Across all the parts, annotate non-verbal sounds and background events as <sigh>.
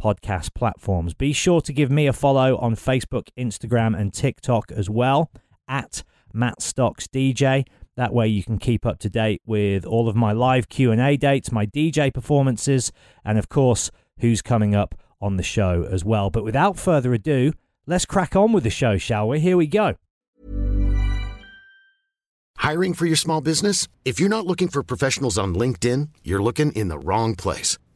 podcast platforms. Be sure to give me a follow on Facebook, Instagram, and TikTok as well at Matt Stocks DJ. That way you can keep up to date with all of my live Q&A dates, my DJ performances, and of course, who's coming up on the show as well. But without further ado, let's crack on with the show, shall we? Here we go. Hiring for your small business? If you're not looking for professionals on LinkedIn, you're looking in the wrong place.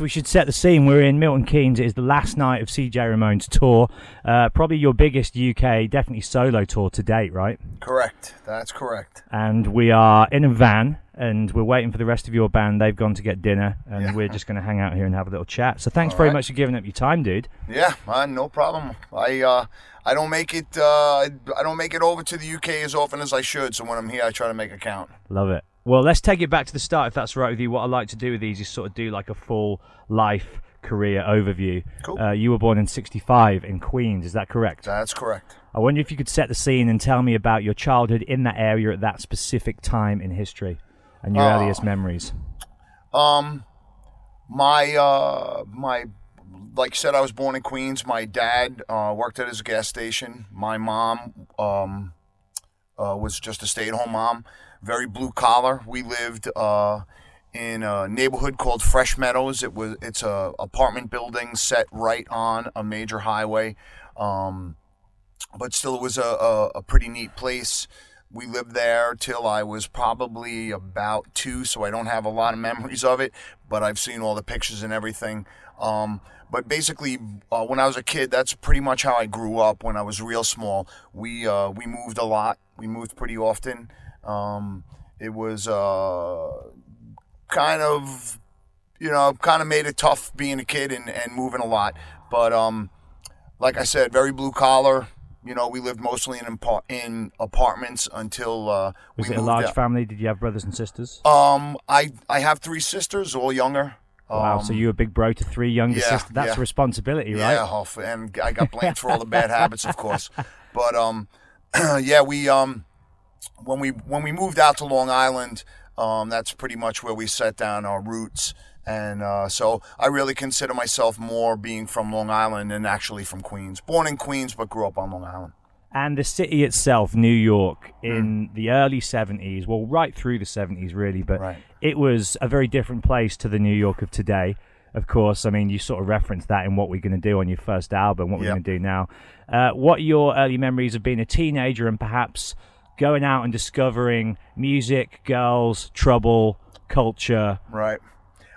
we should set the scene. We're in Milton Keynes. It is the last night of CJ Ramone's tour. Uh, probably your biggest UK, definitely solo tour to date, right? Correct. That's correct. And we are in a van and we're waiting for the rest of your band. They've gone to get dinner and Yeah. we're just going to hang out here and have a little chat. So thanks All very right. much for giving up your time, dude. Yeah, man, no problem. I uh, I don't make it. Uh, I I don't make it over to the UK as often as I should. So when I'm here, I try to make it count. Love it. Well, let's take it back to the start, if that's right with you. What I like to do with these is sort of do like a full life career overview. Cool. Uh, you were born in 65 in Queens, is that correct? That's correct. I wonder if you could set the scene and tell me about your childhood in that area at that specific time in history and your Oh. earliest memories. Um, my uh, my like I said, I was born in Queens. My dad uh, worked at his gas station. My mom um, uh, was just a stay-at-home mom, very blue collar. We lived uh, in a neighborhood called Fresh Meadows. It was it's a apartment building set right on a major highway, um, but still it was a, a, a pretty neat place. We lived there till I was probably about two, so I don't have a lot of memories of it, but I've seen all the pictures and everything. Um, but basically, uh, when I was a kid, that's pretty much how I grew up. When I was real small, we uh, we moved a lot. We moved pretty often. Um, it was uh, kind of, you know, kind of made it tough being a kid and, and moving a lot. But um, like I said, very blue collar. You know, we lived mostly in in apartments until uh, Was we it a large out. family? Did you have brothers and sisters? Um, I I have three sisters, all younger. wow, Um, so you were a big bro to three younger yeah, sisters. That's yeah. a responsibility, right? off- and I got blamed for all the bad habits, of course. <laughs> But um, <clears throat> yeah, we um, when we when we moved out to Long Island, um, that's pretty much where we set down our roots. And uh, so I really consider myself more being from Long Island than actually from Queens. Born in Queens, but grew up on Long Island. And the city itself, New York, in Hmm. the early 70s, well, right through the 70s, really, but Right. it was a very different place to the New York of today. Of course, I mean, you sort of referenced that in what we're going to do on your first album, what we're Yep. going to do now. Uh, what are your early memories of being a teenager and perhaps going out and discovering music, girls, trouble, culture? Right.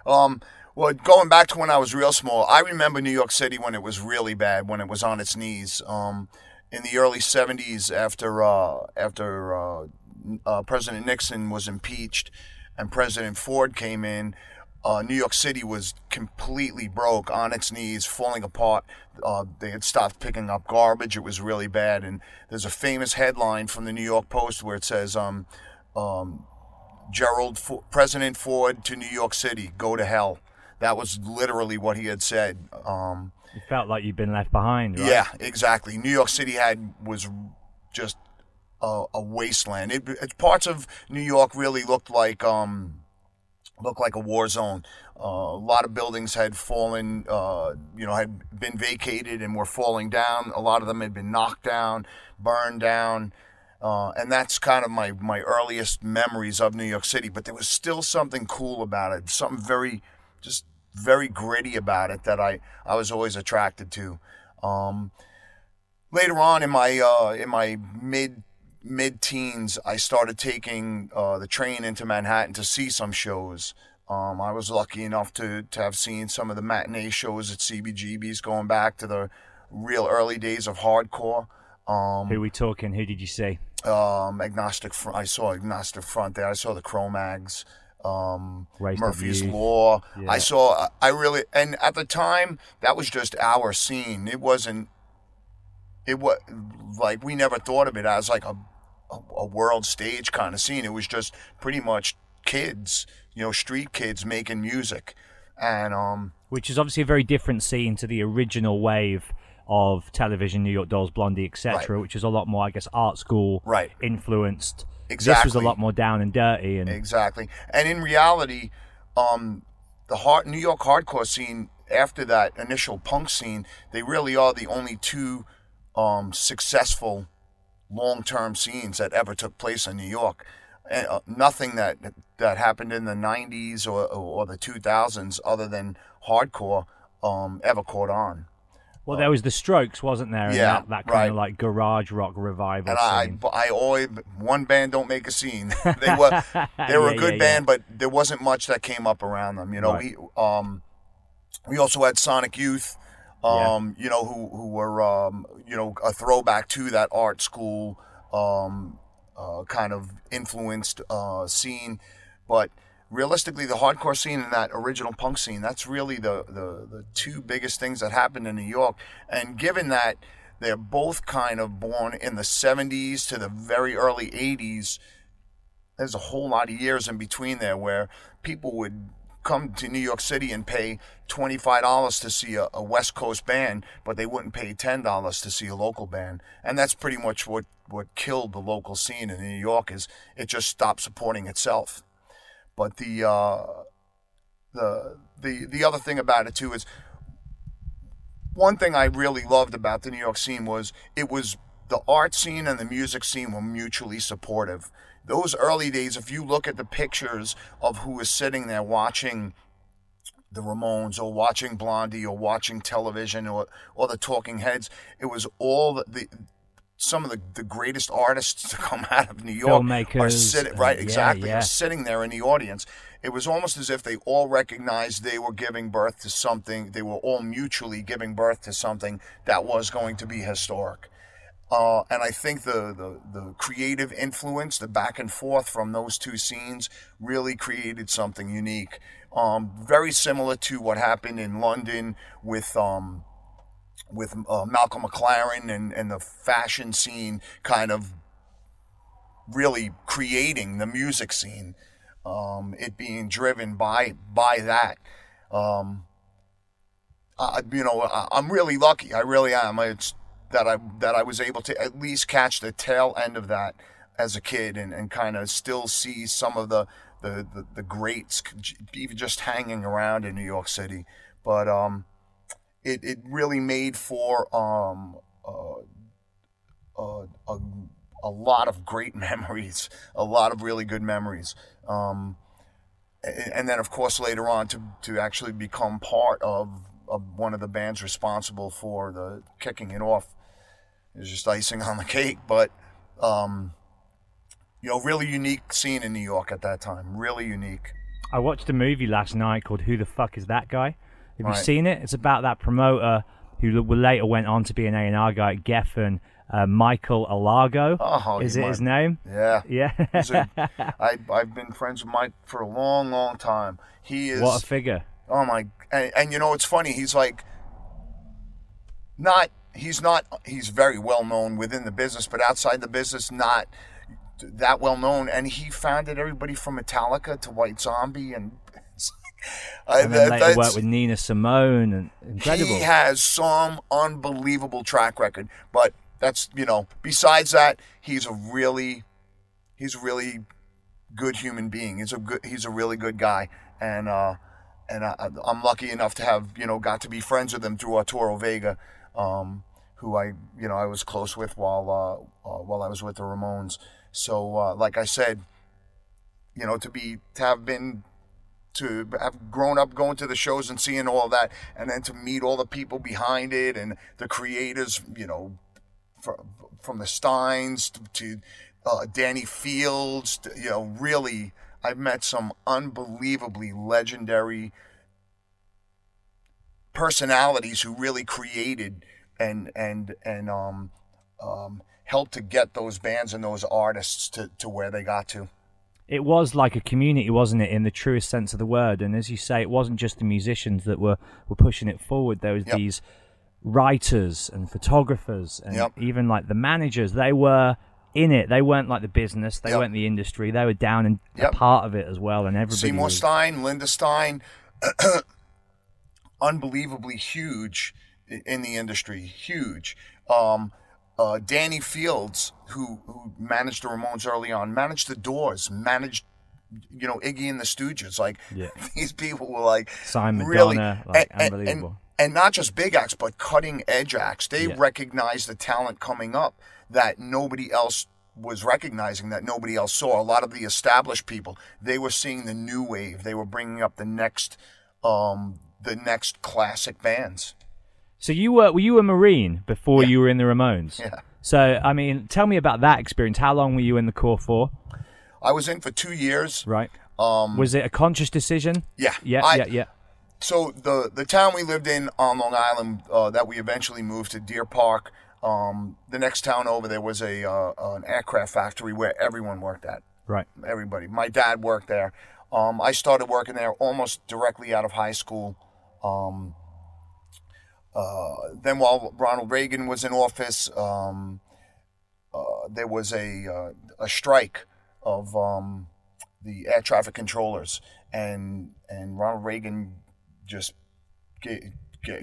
Um, well, going back to when I was real small, I remember New York City when it was really bad, when it was on its knees. Um, in the early '70s, after uh, after uh, uh, President Nixon was impeached and President Ford came in, uh, New York City was completely broke, on its knees, falling apart. Uh, they had stopped picking up garbage. It was really bad. And there's a famous headline from the New York Post where it says, um, um, Gerald Fo- President Ford to New York City, go to hell. That was literally what he had said. Um, You felt like you'd been left behind, right? yeah, exactly. New York City had was just a, a wasteland. It, it, parts of New York really looked like um, looked like a war zone. Uh, a lot of buildings had fallen, uh, you know, had been vacated and were falling down. A lot of them had been knocked down, burned down. Uh, and that's kind of my, my earliest memories of New York City. But there was still something cool about it, something very, just very gritty about it that I, I was always attracted to. Um, later on in my uh, in my mid mid teens, I started taking uh, the train into Manhattan to see some shows. Um, I was lucky enough to, to have seen some of the matinee shows at CBGB's going back to the real early days of hardcore. Um, Who we talking? Who did you see? um, agnostic front. I saw agnostic front there. I saw the Cro-Mags, um, Murphy's Law. Yeah. I saw. I really and at the time that was just our scene. It wasn't. It was like we never thought of it as like a a, a world stage kind of scene. It was just pretty much kids, you know, street kids making music, and um, Which is obviously a very different scene to the original wave of television, New York Dolls, Blondie, etc., Right. which is a lot more, I guess, art school Right. influenced. This was a lot more down and dirty, and Exactly. And in reality, um, the hard, New York hardcore scene, after that initial punk scene, they really are the only two um, successful long term scenes that ever took place in New York. And, uh, nothing that that happened in the 90s or, or the 2000s, other than hardcore, um, ever caught on. well, there was the Strokes, wasn't there? Yeah, that, that kind of like garage rock revival And I, scene. I always one band don't make a scene. <laughs> they were they were Yeah, a good yeah, band, but there wasn't much that came up around them. You know, Right. we um we also had Sonic Youth, um you know who who were um you know a throwback to that art school um uh, kind of influenced uh, scene, but realistically, the hardcore scene and that original punk scene, that's really the, the, the two biggest things that happened in New York. And given that they're both kind of born in the 70s to the very early 80s, there's a whole lot of years in between there where people would come to New York City and pay $25 to see a, a West Coast band, but they wouldn't pay $10 to see a local band. And that's pretty much what, what killed the local scene in New York is it just stopped supporting itself. But the uh, the the the other thing about it too is one thing I really loved about the New York scene was it was the art scene and the music scene were mutually supportive. Those early days, if you look at the pictures of who was sitting there watching the Ramones or watching Blondie or watching television or or the Talking Heads, it was all the, the some of the, the greatest artists <laughs> to come out of New York are sitting uh, right yeah, exactly yeah. are sitting there in the audience. It was almost as if they all recognized they were giving birth to something. They were all mutually giving birth to something that was going to be historic. Uh, and I think the, the, the creative influence, the back and forth from those two scenes, really created something unique. Um, very similar to what happened in London with um, with uh, Malcolm McLaren and, and the fashion scene kind of really creating the music scene, um, it being driven by by that. Um, you know, I, I'm really lucky. I really am. It's that I that I was able to at least catch the tail end of that as a kid and, and kind of still see some of the, the, the, the greats even just hanging around in New York City. But um, it, it really made for um, uh, uh, a, a lot of great <laughs> memories, a lot of really good memories. Um, and then, of course, later on to, to actually become part of, of one of the bands responsible for the kicking it off is just icing on the cake. But, um, you know, really unique scene in New York at that time. Really unique. I watched a movie last night called Who the Fuck Is That Guy? Have Right. you seen it? It's about that promoter who later went on to be an A&R guy at Geffen uh, Michael Alago. Oh, is it his name? Yeah. Yeah. A, <laughs> I, I've been friends with Mike for a long, long time. He is. what a figure. Oh my! And, and you know it's funny. He's like, not. He's not. He's very well known within the business, but outside the business, not that well known. And he founded everybody from Metallica to White Zombie, and <laughs> it's And I- then that- later worked with Nina Simone and incredible. he has some unbelievable track record, but that's you know. Besides that, he's a really, he's a really good human being. He's a good. He's a really good guy, and uh, and I, I'm lucky enough to have you know got to be friends with him through Arturo Vega, um, who I you know I was close with while uh, uh, while I was with the Ramones. So uh, like I said, you know to be to have been to have grown up going to the shows and seeing all that, and then to meet all the people behind it and the creators, you know, from, from the Steins to, to uh, Danny Fields, to, you know, really, I've met some unbelievably legendary personalities who really created and and and um, um, helped to get those bands and those artists to, to where they got to. it was like a community, wasn't it, in the truest sense of the word? And as you say, it wasn't just the musicians that were, were pushing it forward. There was Yep. these writers and photographers and Yep. even like the managers. They were in it. They weren't like the business. They Yep. weren't the industry. They were down and Yep. part of it as well. And everybody Seymour was, Stein, Linda Stein, unbelievably huge in the industry, huge. Um, uh, Danny Fields, who who managed the Ramones early on, managed the Doors, managed you know Iggy and the Stooges. Like Yeah. <laughs> these people were like Simon really like, and, and- unbelievable. and not just big acts, but cutting edge acts. They Yeah. recognized the talent coming up that nobody else was recognizing, that nobody else saw. A lot of the established people, they were seeing the new wave. They were bringing up the next, um, the next classic bands. So you were were you a Marine before Yeah. you were in the Ramones? Yeah. So I mean, tell me about that experience. How long were you in the Corps for? I was in for two years. Right. Um, Was it a conscious decision? yeah, Yeah, I- yeah, yeah. So the the town we lived in on Long Island, uh, that we eventually moved to Deer Park. Um, the next town over there was a uh, an aircraft factory where everyone worked at. Right. everybody. My dad worked there. Um, I started working there almost directly out of high school. Um, uh, then, while Ronald Reagan was in office, um, uh, there was a uh, a strike of um, the air traffic controllers, and and Ronald Reagan just gave,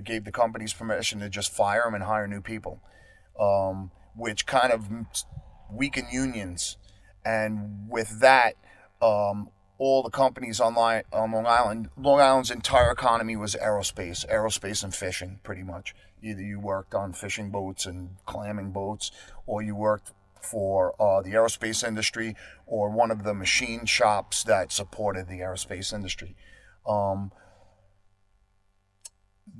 gave the companies permission to just fire them and hire new people, um, which kind of weakened unions. And with that, um, all the companies on, Long Island, Long Island's entire economy was aerospace, aerospace and fishing, pretty much. Either you worked on fishing boats and clamming boats, or you worked for uh, the aerospace industry, or one of the machine shops that supported the aerospace industry. Um,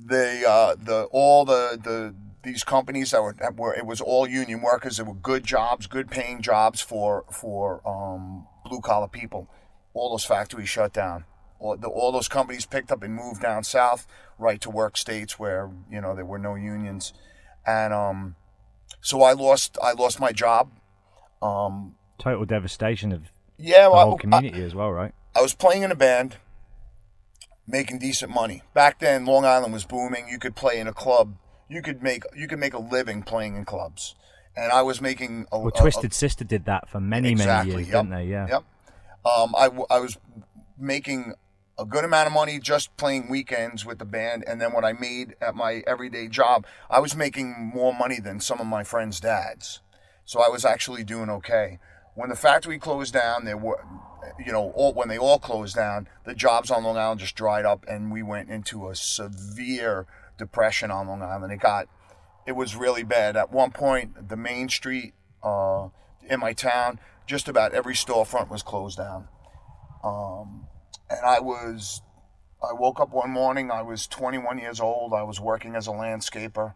they uh, the all the the these companies that were, that were it was all union workers. It were good jobs, good paying jobs for for um, blue collar people. All those factories shut down. All, the, all those companies picked up and moved down south, right to work states where you know there were no unions, and um, so I lost I lost my job. Um, Total devastation of yeah, the well, whole I- community as well, right? I was playing in a band, making decent money. Back then, Long Island was booming. You could play in a club. You could make you could make a living playing in clubs, and I was making a, Well, a- Twisted Sister did that for many, exactly, many years, yep, didn't they? Yeah. Yep. Um, I, w- I was making a good amount of money just playing weekends with the band, and then what I made at my everyday job, I was making more money than some of my friends' dads. So I was actually doing okay. When the factory closed down, there were, you know, all, when they all closed down, the jobs on Long Island just dried up, and we went into a severe depression on Long Island. It got, it was really bad. At one point, the main street uh, in my town, just about every storefront was closed down. Um, and I was, I woke up one morning. I was 21 years old. I was working as a landscaper,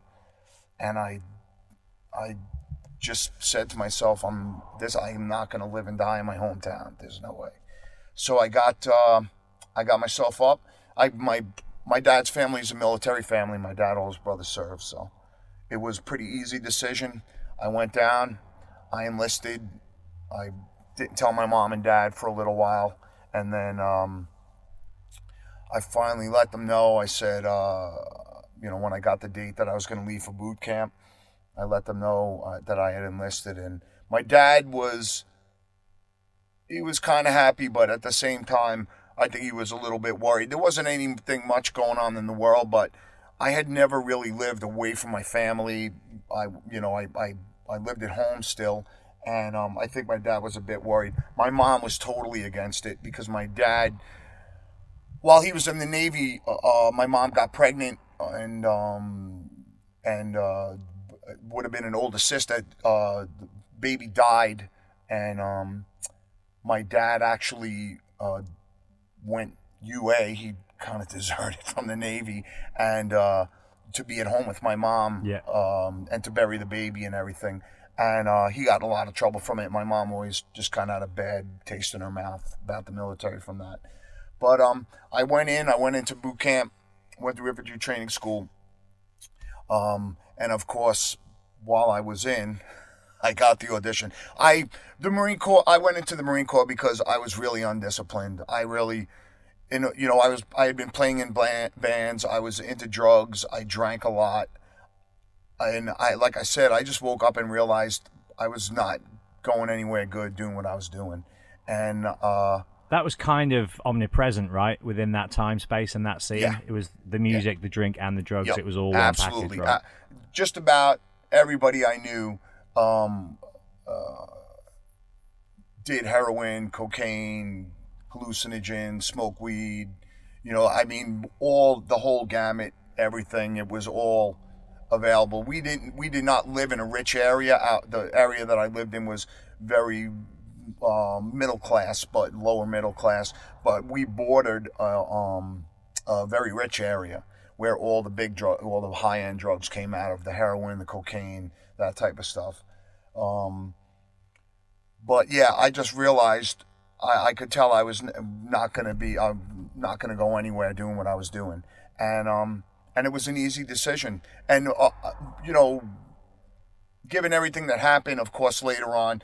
and I, I just said to myself, "I'm this. I am not going to live and die in my hometown. There's no way." So I got, uh, I got myself up. I my my dad's family is a military family. My dad, all his brothers served, so it was pretty easy decision. I went down, I enlisted. I didn't tell my mom and dad for a little while, and then um, I finally let them know. I said, uh, you know, when I got the date that I was going to leave for boot camp, I let them know uh, that I had enlisted, and my dad was he was kind of happy, but at the same time, I think he was a little bit worried. There wasn't anything much going on in the world, but I had never really lived away from my family. I, you know, I, I, I lived at home still, and um, I think my dad was a bit worried. My mom was totally against it because my dad, while he was in the Navy, uh, uh, my mom got pregnant and um, and uh, would have been an older sister. Uh, the baby died, and um, my dad actually uh, went UA. He kind of <laughs> deserted from the Navy and uh, to be at home with my mom Yeah. um, and to bury the baby and everything. And uh, he got a lot of trouble from it. My mom always just kind of had a bad taste in her mouth about the military from that. But um, I went in. I went into boot camp. Went to Riverview Training School. Um, and of course, while I was in, I got the audition. I the Marine Corps. I went into the Marine Corps because I was really undisciplined. I really, you know, you know, I was I had been playing in bands. I was into drugs. I drank a lot, and I like I said, I just woke up and realized I was not going anywhere good doing what I was doing, and uh, That was kind of omnipresent, right, within that time space and that scene. Yeah. It was the music, the drink, and the drugs. Yep, It was all absolutely. package, right? Uh, just about everybody I knew um, uh, did heroin, cocaine, hallucinogen, smoke weed. You know, I mean, all the whole gamut, everything. It was all available. We didn't. We did not live in a rich area. Out the area that I lived in was very um, middle class, but lower middle class. But we bordered uh, um, a very rich area where all the big drug, all the high end drugs came out of the heroin, the cocaine, that type of stuff. Um, but yeah, I just realized I, I could tell I was not going to be, I'm not going to go anywhere doing what I was doing, and um, and it was an easy decision. And uh, uh, you know, given everything that happened, of course, later on,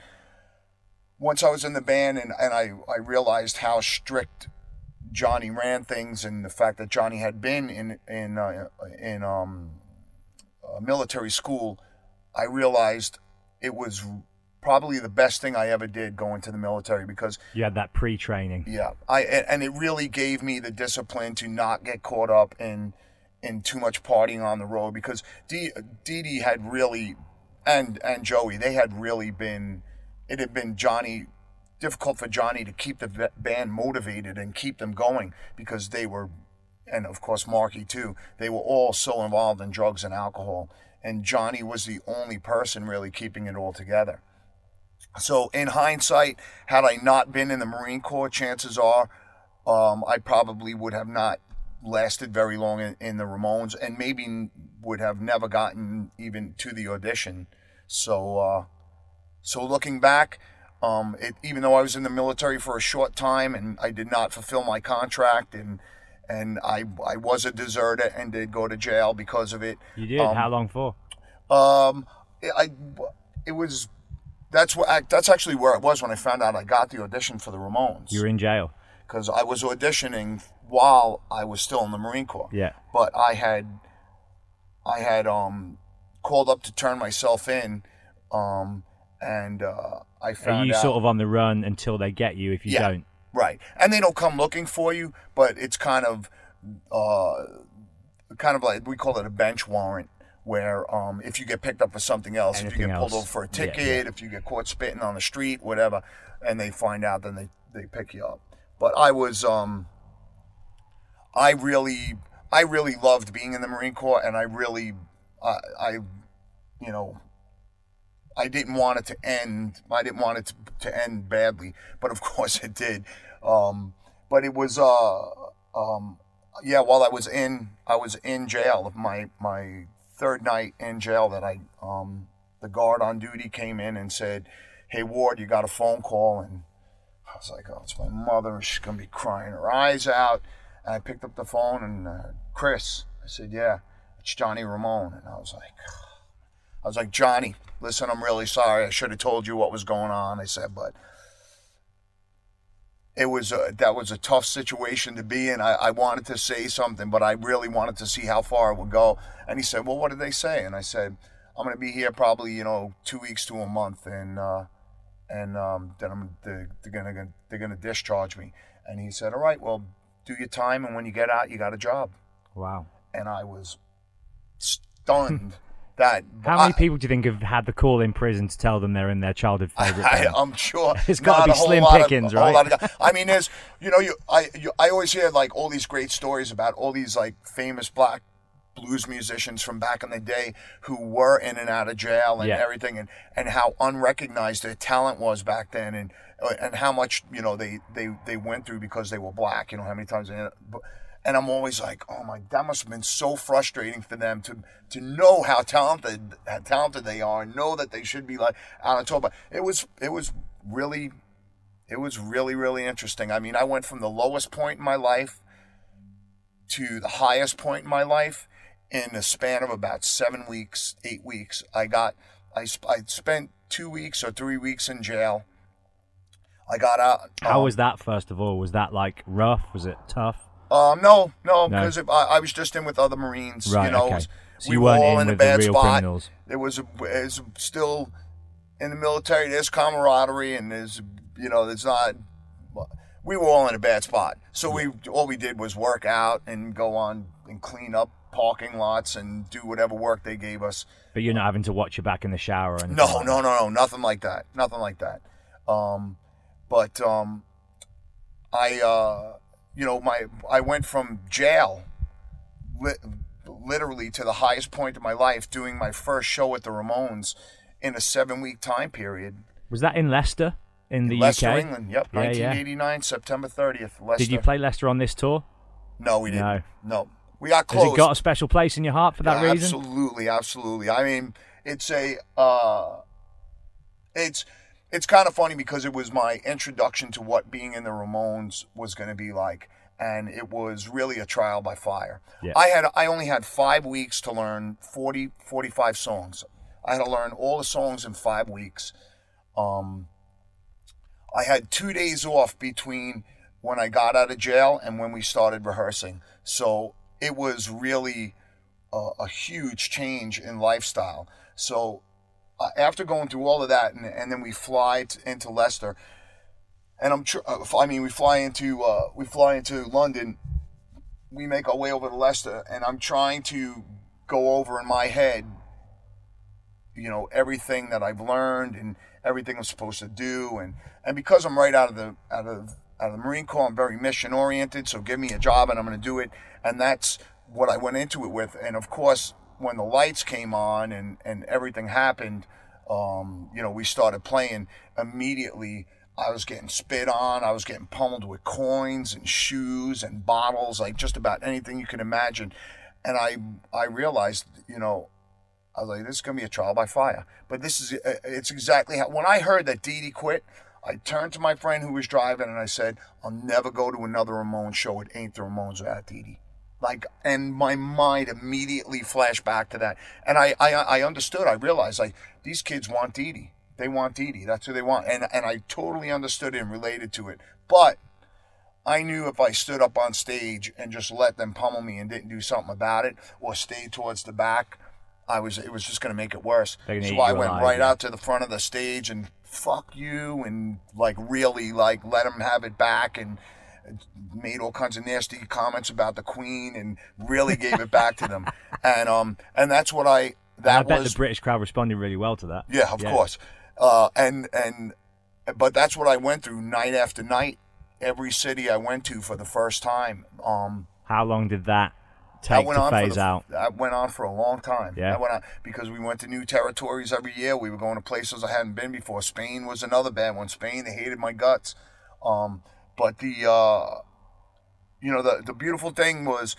once I was in the band and, and I, I realized how strict Johnny ran things and the fact that Johnny had been in in uh, in um, uh, military school, I realized it was probably the best thing I ever did going to the military because You had that pre-training. yeah, I and it really gave me the discipline to not get caught up in in too much partying on the road because Dee Dee had really and and Joey they had really been it had been Johnny difficult for Johnny to keep the band motivated and keep them going because they were and of course Marky too they were all so involved in drugs and alcohol and Johnny was the only person really keeping it all together. So in hindsight, had I not been in the Marine Corps, chances are um, I probably would have not lasted very long in, in the Ramones, and maybe would have never gotten even to the audition. So, uh, so looking back, um, it, even though I was in the military for a short time and I did not fulfill my contract, and and I I was a deserter and did go to jail because of it. You did. Um, How long for? Um, I, it was, that's what, that's actually where it was when I found out I got the audition for the Ramones. You were in jail. Because I was auditioning while I was still in the Marine Corps. Yeah. But I had, I had um, called up to turn myself in, um, and uh, I Are found you out. sort of on the run until they get you? If you Yeah. don't, Right. And they don't come looking for you, but it's kind of uh kind of like we call it a bench warrant where um if you get picked up for something else, if you get pulled over for a Yeah, ticket, yeah. if you get caught spitting on the street, whatever, and they find out then they they pick you up. But I was um I really I really loved being in the Marine Corps and I really I I you know I didn't want it to end. I didn't want it to, to end badly, but of <laughs> course it did. Um, but it was, uh, um, yeah. While I was in, I was in jail. My my third night in jail, that I, um, the guard on duty came in and said, "Hey Ward, you got a phone call." And I was like, "Oh, it's my mother. She's gonna be crying her eyes out." And I picked up the phone and uh, Chris. I said, "Yeah, it's Johnny Ramone." And I was like. <sighs> I was like, Johnny, listen, I'm really sorry. I should have told you what was going on. I said, but it was a, that was a tough situation to be in. I, I wanted to say something, but I really wanted to see how far it would go. And he said, "Well, what did they say?" And I said, "I'm going to be here probably, you know, two weeks to a month, and uh, and um, then I'm they're, they're gonna they're gonna discharge me." And he said, "All right, well, do your time, and when you get out, you got a job." Wow. And I was stunned <laughs> that How many I- people do you think have had the call in prison to tell them they're in their childhood favorite <laughs> I, I'm sure <laughs> It's gotta be slim lot of- pickings, right? of. I mean, there's you know you I you, I always hear like all these great stories about all these like famous black blues musicians from back in the day who were in and out of jail and Yeah. everything and and how unrecognized their talent was back then and uh, and how much you know they they they went through because they were black you know how many times they and I'm always like, oh my, that must have been so frustrating for them to to know how talented how talented they are, and know that they should be like out on top. But it was it was really it was really really interesting. I mean, I went from the lowest point in my life to the highest point in my life in a span of about seven weeks, eight weeks. I got I sp- I spent two weeks or three weeks in jail. I got out. How um, was that? First of all, was that like rough? Was it tough? Um, no, no, No? because I, I was just in with other Marines. Right, you know, okay. Was- So we you were all in a bad spot. criminals. There was, a, there's still in the military. There's camaraderie, and there's you know, there's not. We were all in a bad spot, so we all we did was work out and go on and clean up parking lots and do whatever work they gave us. But you're not having to watch your back in the shower. Anything No, like no, no, no, nothing like that. Nothing like that. Um, but um, I, uh, you know, my I went from jail, li- literally to the highest point of my life, doing my first show at the Ramones in a seven-week time period. Was that in Leicester, in the Leicester, UK? England. Yep, Yeah, yeah. 1989, September 30th. Leicester. Did you play Leicester on this tour? No, we didn't. No. No, we got Has it got a special place in your heart for that Yeah, reason? Absolutely, absolutely. I mean, it's a uh, it's it's kind of funny because it was my introduction to what being in the Ramones was going to be like, and it was really a trial by fire. Yeah. I had I only had five weeks to learn 40, 45 songs. I had to learn all the songs in five weeks. Um, I had two days off between when I got out of jail and when we started rehearsing. So it was really a, a huge change in lifestyle. So uh, after going through all of that, and, and then we fly t- into Leicester, and I'm tr- uh, I mean we fly into uh, we fly into London. We make our way over to Leicester, and I'm trying to go over in my head you know everything that I've learned and everything I'm supposed to do and and because I'm right out of the out of out of the Marine Corps I'm very mission oriented so give me a job and I'm going to do it and that's what I went into it with and of course when the lights came on and and everything happened um, you know we started playing immediately I was getting spit on I was getting pummeled with coins and shoes and bottles like just about anything you can imagine and I I realized you know I was like, this is gonna be a trial by fire. But this is uh, it's exactly how. When I heard that Dee Dee quit, I turned to my friend who was driving and I said, I'll never go to another Ramones show. It ain't the Ramones without Dee Dee. Like, and my mind immediately flashed back to that, and I I, I understood. I realized like these kids want Dee Dee. They want Dee Dee. That's who they want, and and I totally understood it and related to it. But I knew if I stood up on stage and just let them pummel me and didn't do something about it, or stayed towards the back, I was it was just gonna make it worse. So I went alive, right yeah. out to the front of the stage and fuck you and like really like let them have it back and made all kinds of nasty comments about the Queen and really gave it back to them. <laughs> And um and that's what I And that I bet was the British crowd responded really well to that. yeah, of course. Uh, and and but that's what I went through night after night. Every city I went to for the first time. Um, How long did that take went to on for phase the- out? That went on for a long time. Yeah. That went on because we went to new territories every year. We were going to places I hadn't been before. Spain was another bad one. Spain, they hated my guts. Um, but the uh, you know the the beautiful thing was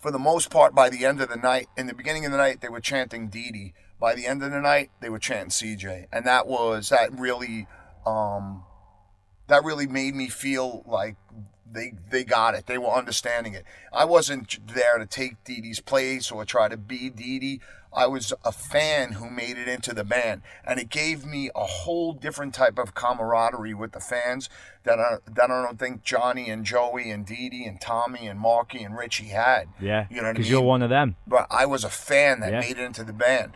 for the most part, by the end of the night, in the beginning of the night, they were chanting Dee. By the end of the night, they were chanting CJ, and that was that really, um, that really made me feel like they they got it. They were understanding it. I wasn't there to take Dee Dee's place or try to be Dee Dee. I was a fan who made it into the band, and it gave me a whole different type of camaraderie with the fans that I, that I don't think Johnny and Joey and Dee Dee and Tommy and Marky and Richie had. Yeah, you know what I because mean. you're one of them. But I was a fan that Yeah. made it into the band.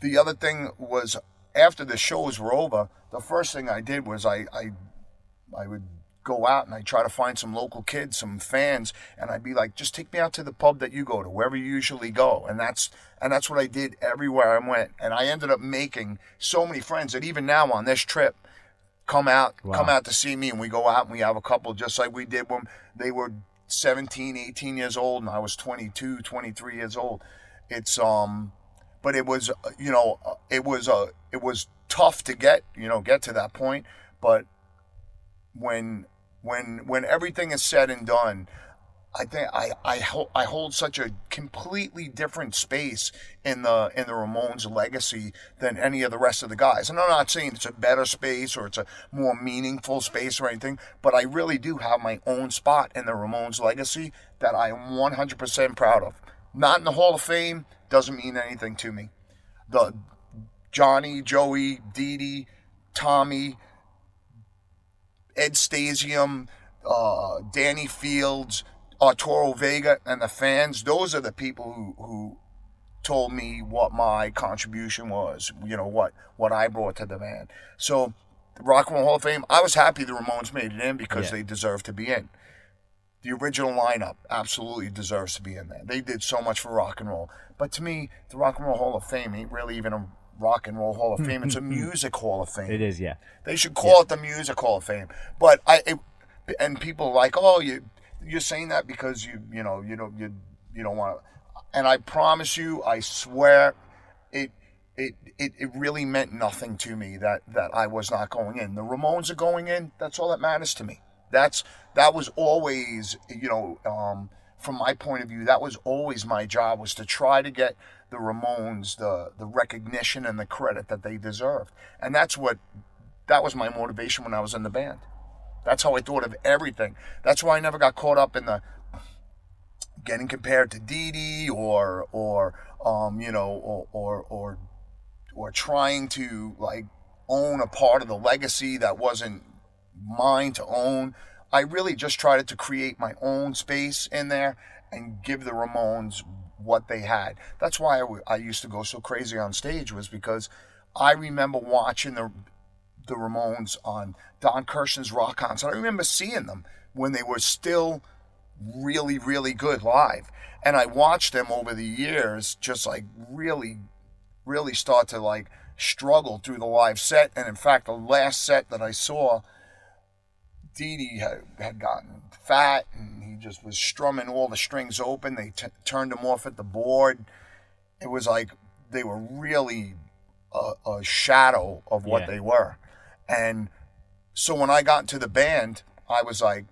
The other thing was after the shows were over, the first thing I did was I I, I would go out and I try to find some local kids, some fans, and I'd be like, just take me out to the pub that you go to, wherever you usually go, and that's and that's what I did everywhere I went, and I ended up making so many friends that even now on this trip, come out come out to see me, and we go out and we have a couple just like we did when they were 17, 18 years old, and I was 22, 23 years old. It's um, but it was you know uh, it was uh, it was tough to get you know get to that point, but when when when everything is said and done, I think I I hold I hold such a completely different space in the in the Ramones legacy than any of the rest of the guys. And I'm not saying it's a better space or it's a more meaningful space or anything, but I really do have my own spot in the Ramones legacy that I am 100% proud of. Not in the Hall of Fame doesn't mean anything to me. The Johnny, Joey, Dee Dee, Tommy, Ed Stasium, uh, Danny Fields, Arturo Vega, and the fans, those are the people who, who told me what my contribution was, you know, what, what I brought to the band. So, the Rock and Roll Hall of Fame, I was happy the Ramones made it in because Yeah. they deserve to be in. The original lineup absolutely deserves to be in there. They did so much for rock and roll. But to me, the Rock and Roll Hall of Fame ain't really even a rock and roll Hall of Fame. It's a mm, mm, mm. music Hall of Fame. It is, yeah. They should call it the Music Hall of Fame. But I it, and people are like, oh, you you're saying that because you you know you don't you you don't want to. And I promise you, I swear, it. It, it, it really meant nothing to me that, that I was not going in. The Ramones are going in. That's all that matters to me. That's that was always you know um, from my point of view that was always my job was to try to get the Ramones the the recognition and the credit that they deserved. And that's what that was my motivation when I was in the band. That's how I thought of everything. That's why I never got caught up in the getting compared to Dee Dee or or um, you know or or or or trying to like own a part of the legacy that wasn't mine to own. I really just tried to create my own space in there and give the Ramones what they had. That's why I, w- I used to go so crazy on stage was because I remember watching the the Ramones on Don Kirshner's rock concert. I remember seeing them when they were still really, really good live. And I watched them over the years just like really, really start to like struggle through the live set. And in fact, the last set that I saw, Dee Dee had, had gotten fat and he just was strumming all the strings open. They t- turned him off at the board. It was like they were really a, a shadow of what Yeah. they were. And so when I got into the band, I was like,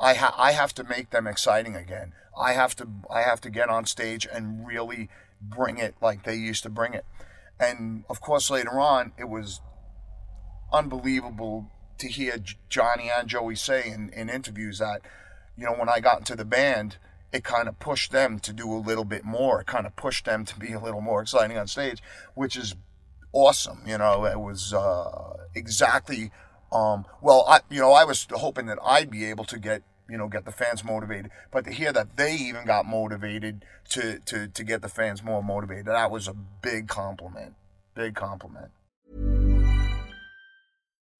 I ha- I have to make them exciting again. I have to I have to get on stage and really bring it like they used to bring it. And of course, later on, it was unbelievable to hear Johnny and Joey say in, in interviews that, you know, when I got into the band, it kind of pushed them to do a little bit more. It kind of pushed them to be a little more exciting on stage, which is awesome. You know, it was uh, exactly. Um, well, I you know I was hoping that I'd be able to get you know get the fans motivated, but to hear that they even got motivated to to to get the fans more motivated, that was a big compliment. Big compliment.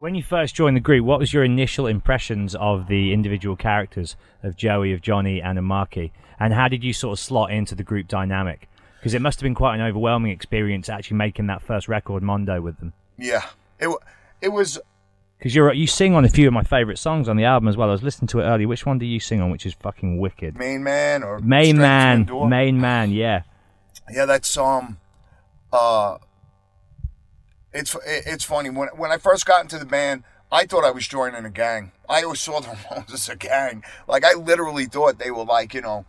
When you first joined the group, what was your initial impressions of the individual characters of Joey, of Johnny, and of Marky? And how did you sort of slot into the group dynamic? Because it must have been quite an overwhelming experience actually making that first record, Mondo, with them. Yeah, it it was Because you're you sing on a few of my favourite songs on the album as well. I was listening to it earlier. Which one do you sing on? Which is fucking wicked. Main Man or Main man, main man, yeah. Yeah, that's um, uh, it's it's funny when when I first got into the band, I thought I was joining a gang. I always <laughs> saw the Ramones <laughs> as a gang. Like I literally thought they were like you know,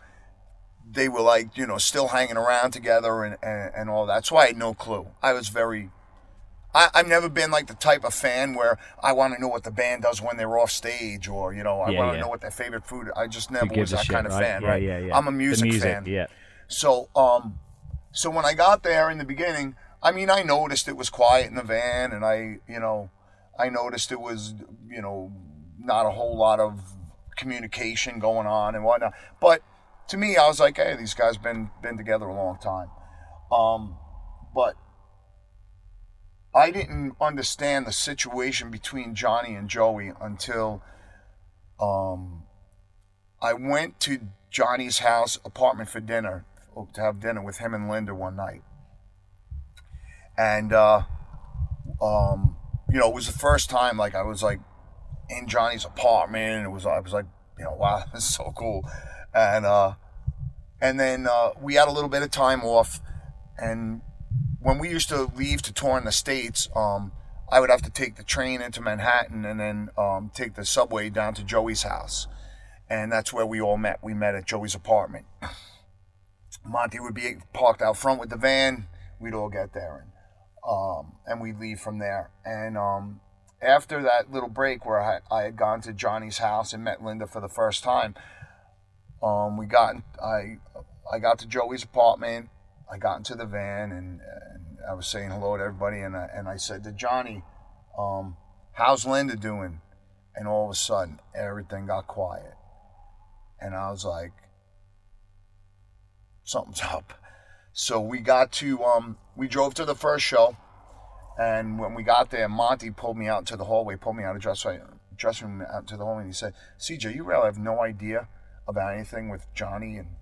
they were like you know still hanging around together and and, and all that. So I had no clue. I was very. I, I've never been like the type of fan where I want to know what the band does when they're off stage, or you know, I Yeah, want to yeah. know what their favorite food. I just never was that shit, kind of right? fan, Yeah, right? yeah, yeah. I'm a music, music, fan. yeah. So, um, so when I got there in the beginning, I mean, I noticed it was quiet in the van, and I, you know, I noticed it was, you know, not a whole lot of communication going on and whatnot. But to me, I was like, hey, these guys been been together a long time. Um, but I didn't understand the situation between Johnny and Joey until um, I went to Johnny's house apartment for dinner to have dinner with him and Linda one night, and uh, um, you know it was the first time like I was like in Johnny's apartment, and it was I was like you know <laughs> wow this is so cool, and uh, and then uh, we had a little bit of time off, and when we used to leave to tour in the states, um, I would have to take the train into Manhattan and then um, take the subway down to Joey's house, and that's where we all met. We met at Joey's apartment. <clears throat> Monty would be parked out front with the van. We'd all get there, and um, and we'd leave from there. And um, after that little break where I, I had gone to Johnny's house and met Linda for the first time, um, we got I I got to Joey's apartment. I got into the van and, and I was saying hello to everybody, and I, and I said to Johnny, um, "How's Linda doing?" And all of a sudden, everything got quiet, and I was like, "Something's up." So we got to um, we drove to the first show, and when we got there, Monty pulled me out into the hallway, pulled me out of dressing dressing room out to the hallway, and he said, "CJ, you really have no idea about anything with Johnny and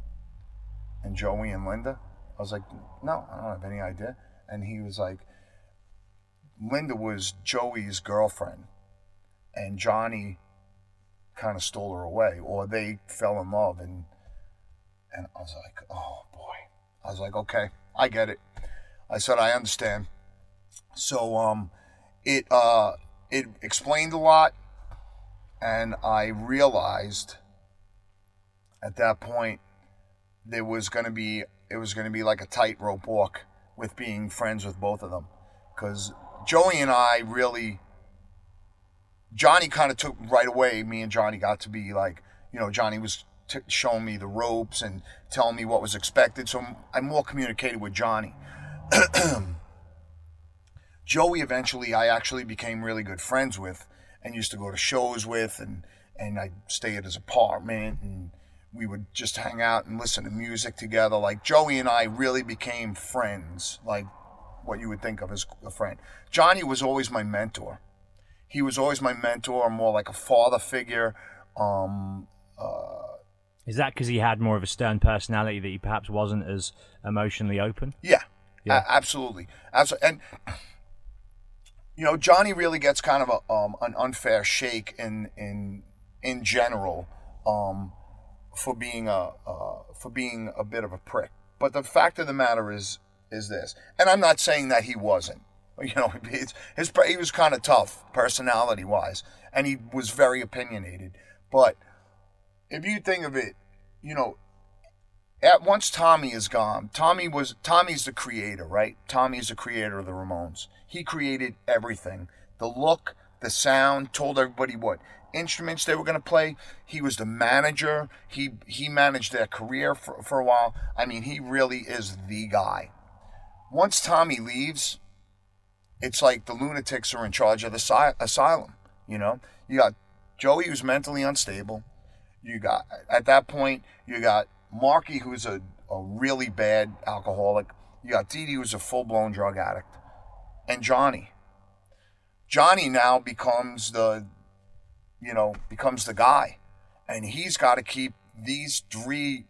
and Joey and Linda?" I was like, "No, I don't have any idea." And he was like, "Linda was Joey's girlfriend, and Johnny kind of stole her away, or they fell in love." And and I was like, "Oh boy." I was like, "Okay, I get it." I said, "I understand." So um, it uh, it explained a lot, and I realized at that point there was going to be it was going to be like a tightrope walk with being friends with both of them because Joey and I really Johnny kind of took right away me and Johnny got to be like you know Johnny was t- showing me the ropes and telling me what was expected so I more communicated with Johnny <clears throat> Joey eventually I actually became really good friends with and used to go to shows with and and I'd stay at his apartment and we would just hang out and listen to music together. Like Joey and I really became friends, like what you would think of as a friend. Johnny was always my mentor. He was always my mentor, more like a father figure. Um, uh, Is that because he had more of a stern personality that he perhaps wasn't as emotionally open? Yeah, Yeah. a- absolutely, absolutely. And you know, Johnny really gets kind of a, um, an unfair shake in in in general um, for being a uh, for being a bit of a prick. But the fact of the matter is is this, and I'm not saying that he wasn't. You know, <laughs> his, his he was kind of tough personality wise, and he was very opinionated. But if you think of it, you know, at once Tommy is gone. Tommy was Tommy's the creator, right? Tommy's the creator of the Ramones. He created everything. The look, the sound, told everybody what instruments they were going to play. He was the manager. He he managed their career for, for a while. I mean, he really is the guy. Once Tommy leaves, it's like the lunatics are in charge of the asylum. You know, you got Joey who's mentally unstable. You got at that point you got Marky who's a, a really bad alcoholic. You got Dee Dee who's a full blown drug addict, and Johnny. Johnny now becomes the, you know, becomes the guy, and he's got to keep these three,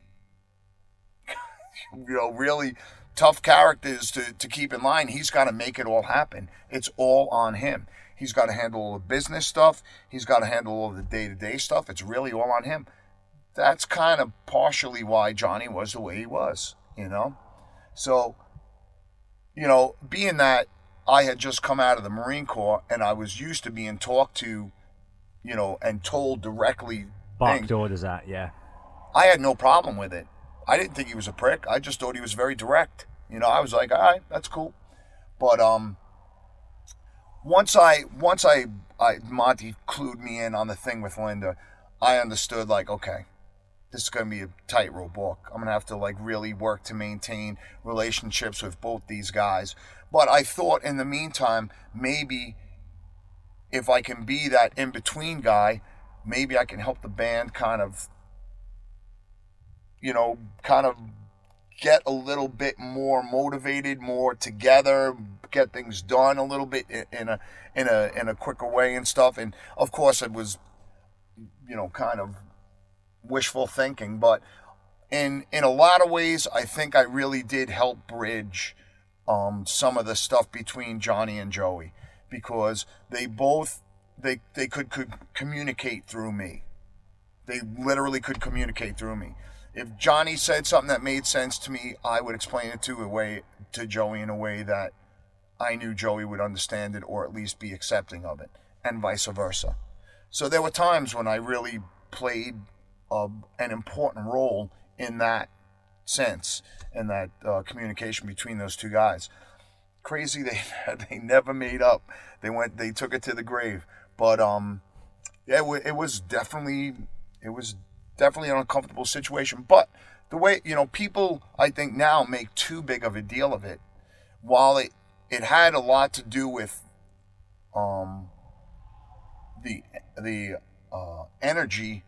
<laughs> you know, really tough characters to, to keep in line. He's got to make it all happen. It's all on him. He's got to handle all the business stuff. He's got to handle all the day to day stuff. It's really all on him. That's kind of partially why Johnny was the way he was, you know? So, you know, being that I had just come out of the Marine Corps and I was used to being talked to, you know, and told directly. Barked orders at, yeah. I had no problem with it. I didn't think he was a prick. I just thought he was very direct. You know, I was like, all right, that's cool. But um, once I once I, I Monty clued me in on the thing with Linda, I understood like, okay, this is gonna be a tightrope walk. I'm gonna have to like really work to maintain relationships with both these guys. But I thought in the meantime, maybe if I can be that in between guy, maybe I can help the band kind of you know, kind of get a little bit more motivated, more together, get things done a little bit in a in a in a quicker way and stuff. And of course, it was, you know, kind of wishful thinking, but in in a lot of ways, I think I really did help bridge um, some of the stuff between Johnny and Joey because they both they they could, could communicate through me. They literally could communicate through me if Johnny said something that made sense to me, I would explain it to a way to Joey in a way that I knew Joey would understand it or at least be accepting of it, and vice versa. So there were times when I really played uh, an important role in that sense, in that uh, communication between those two guys. Crazy, <laughs> they they never made up. They went, they took it to the grave. But um, yeah, it, it was definitely, it was definitely an uncomfortable situation. But the way, you know, people, I think now make too big of a deal of it. While it, it had a lot to do with um, the, the uh, energy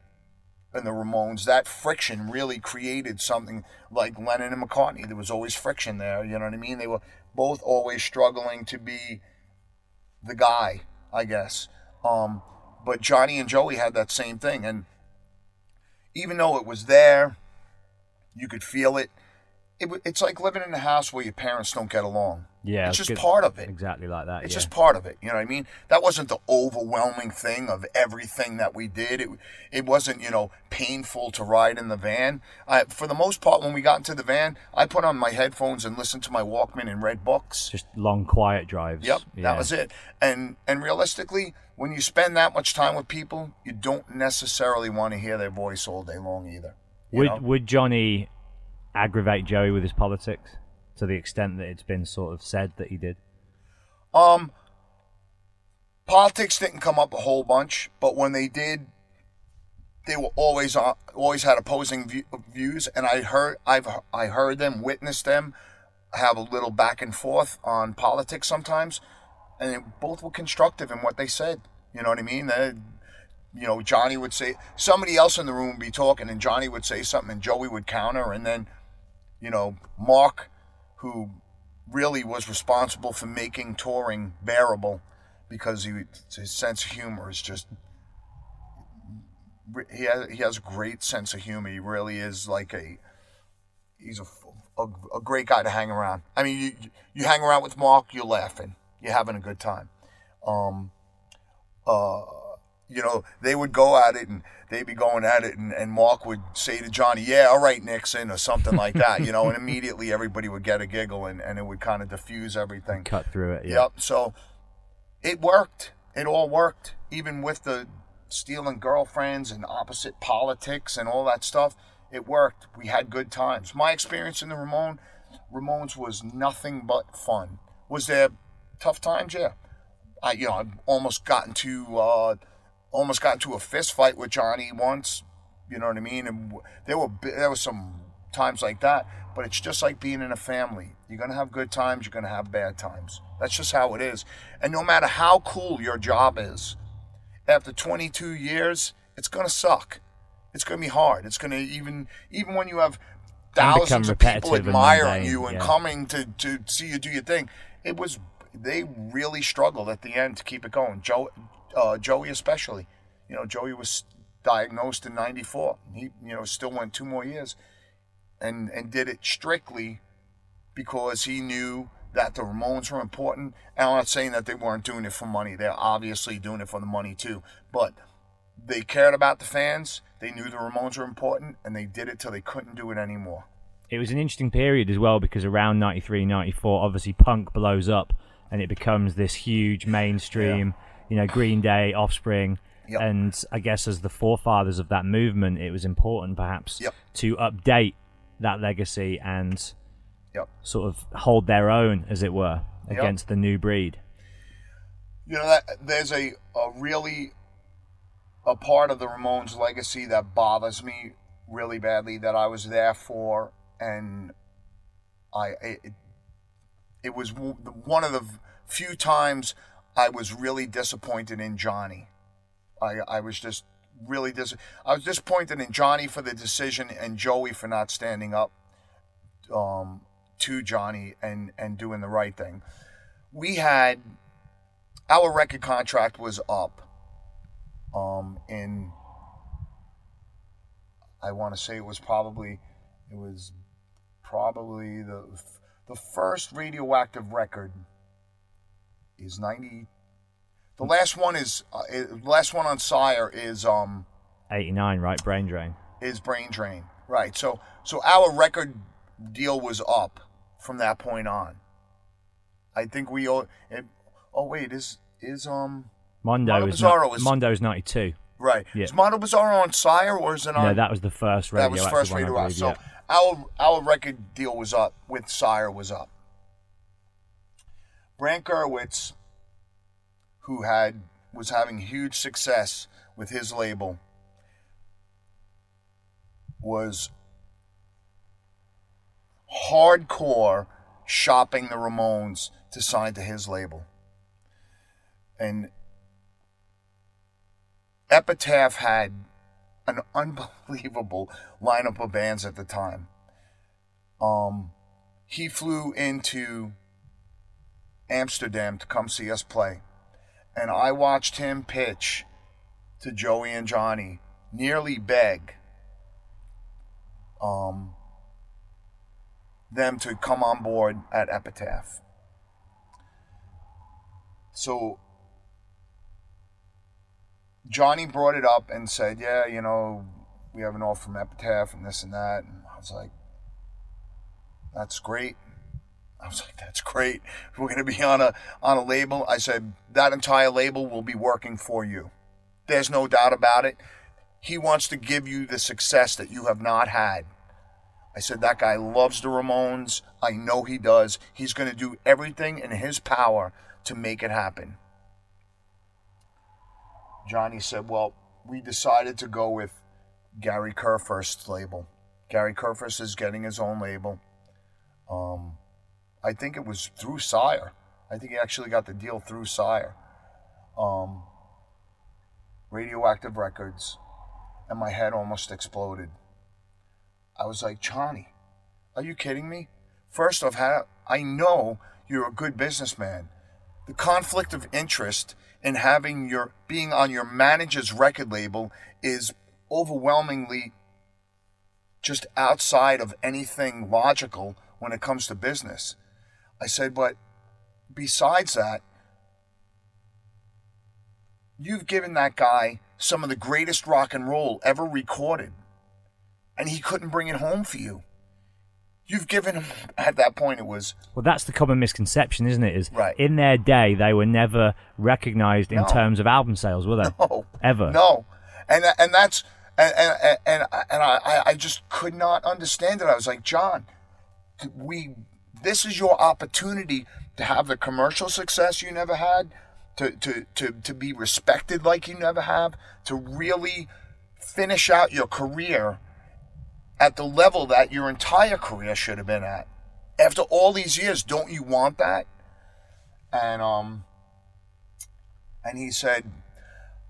in the Ramones, that friction really created something like Lennon and McCartney. There was always friction there, you know what I mean? They were both always struggling to be the guy, I guess. Um, but Johnny and Joey had that same thing. And even though it was there, you could feel it. It it's like living in a house where your parents don't get along. Yeah, it's just good. part of it. Exactly like that. It's yeah. just part of it. You know what I mean? That wasn't the overwhelming thing of everything that we did. It it wasn't you know painful to ride in the van. I, for the most part, when we got into the van, I put on my headphones and listened to my Walkman and read books. Just long, quiet drives. Yep, Yeah. that was it. And and realistically, when you spend that much time with people, you don't necessarily want to hear their voice all day long either. Would know? Would Johnny aggravate Joey with his politics to the extent that it's been sort of said that he did? Um, politics didn't come up a whole bunch, but when they did, they were always uh, always had opposing view, views, and I heard I've I heard them, witnessed them, have a little back and forth on politics sometimes, and they both were constructive in what they said. You know what I mean? They, you know, Johnny would say somebody else in the room would be talking, and Johnny would say something, and Joey would counter, and then, you know, Mark, who really was responsible for making touring bearable, because he his sense of humor is just he has he has a great sense of humor. He really is like a he's a, a, a great guy to hang around. I mean, you you hang around with Mark, you're laughing, you're having a good time. Um, uh, you know, they would go at it and they'd be going at it, and, and Mark would say to Johnny, "Yeah, all right, Nixon," or something like that, you know, and immediately everybody would get a giggle, and, and it would kind of diffuse everything. Cut through it. Yeah. Yep. So it worked. It all worked, even with the stealing girlfriends and opposite politics and all that stuff. It worked. We had good times. My experience in the Ramon Ramones was nothing but fun. Was there tough times? Yeah. I you know I've almost gotten to uh, almost got into a fist fight with Johnny once. You know what I mean? And there were there was some times like that. But it's just like being in a family. You're gonna have good times. You're gonna have bad times. That's just how it is. And no matter how cool your job is, after 22 years, it's gonna suck. It's gonna be hard. It's gonna even even when you have thousands of people admiring you and yeah. coming to to see you do your thing. It was they really struggled at the end to keep it going. Joe, uh, Joey especially. You know, Joey was diagnosed in '94. He you know still went two more years, and and did it strictly because he knew that the Ramones were important. And I'm not saying that they weren't doing it for money. They're obviously doing it for the money too. But they cared about the fans. They knew the Ramones were important, and they did it till they couldn't do it anymore. It was an interesting period as well because around 93, 94, obviously punk blows up and it becomes this huge mainstream, you know, Green Day, Offspring. Yep. And I guess as the forefathers of that movement, it was important perhaps Yep. to update that legacy and Yep. sort of hold their own, as it were, against the new breed. You know that there's a, a really a part of the Ramones legacy that bothers me really badly that I was there for and I it, it was one of the few times I was really disappointed in Johnny. I I was just really dis I was disappointed in Johnny for the decision and Joey for not standing up um to Johnny and and doing the right thing. We had our record contract was up um in I want to say it was probably it was probably the the first radioactive record is 90 the last one is uh, the last one on Sire is um 89, right? Brain Drain. is Brain Drain. Right. So so our record deal was up from that point on. I think we owe it, oh wait, is is um Mondo, Mondo is not, is- Mondo's 92. right. Yeah. Is Mondo Bizarro on Sire or is it on No, that was the first radio. that was first one, I believe, So yeah. our our record deal was up with Sire was up. Brett Gurewitz, who had was having huge success with his label, was hardcore shopping the Ramones to sign to his label. And Epitaph had an unbelievable lineup of bands at the time. Um, he flew into Amsterdam to come see us play, and I watched him pitch to Joey and Johnny, nearly beg um, them to come on board at Epitaph. So Johnny brought it up and said, "Yeah, you know, we have an offer from Epitaph and this and that." And I was like, "That's great." I was like, "That's great. We're going to be on a on a label." I said, "That entire label will be working for you. There's no doubt about it. He wants to give you the success that you have not had." I said, "That guy loves the Ramones. I know he does. He's going to do everything in his power to make it happen." Johnny said, Well, we decided to go with Gary Kurfirst's label. Gary Kurfirst is getting his own label. Um, I think it was through Sire. I think he actually got the deal through Sire. Um, Radioactive Records. And my head almost exploded. I was like, Johnny, are you kidding me? First off, ha- I know you're a good businessman. The conflict of interest in having your being on your manager's record label is overwhelmingly just outside of anything logical when it comes to business. I said, but besides that, you've given that guy some of the greatest rock and roll ever recorded, and he couldn't bring it home for you. You've given him <laughs> at that point it was Well, that's the common misconception, isn't it? Is Right. in their day they were never recognised in No. terms of album sales, were they? <laughs> no Ever. no, and and that's and and and, and I I just could not understand it. I was like John, we this is your opportunity to have the commercial success you never had, to to to to be respected like you never have, to really finish out your career at the level that your entire career should have been at. After all these years, don't you want that? And um and he said,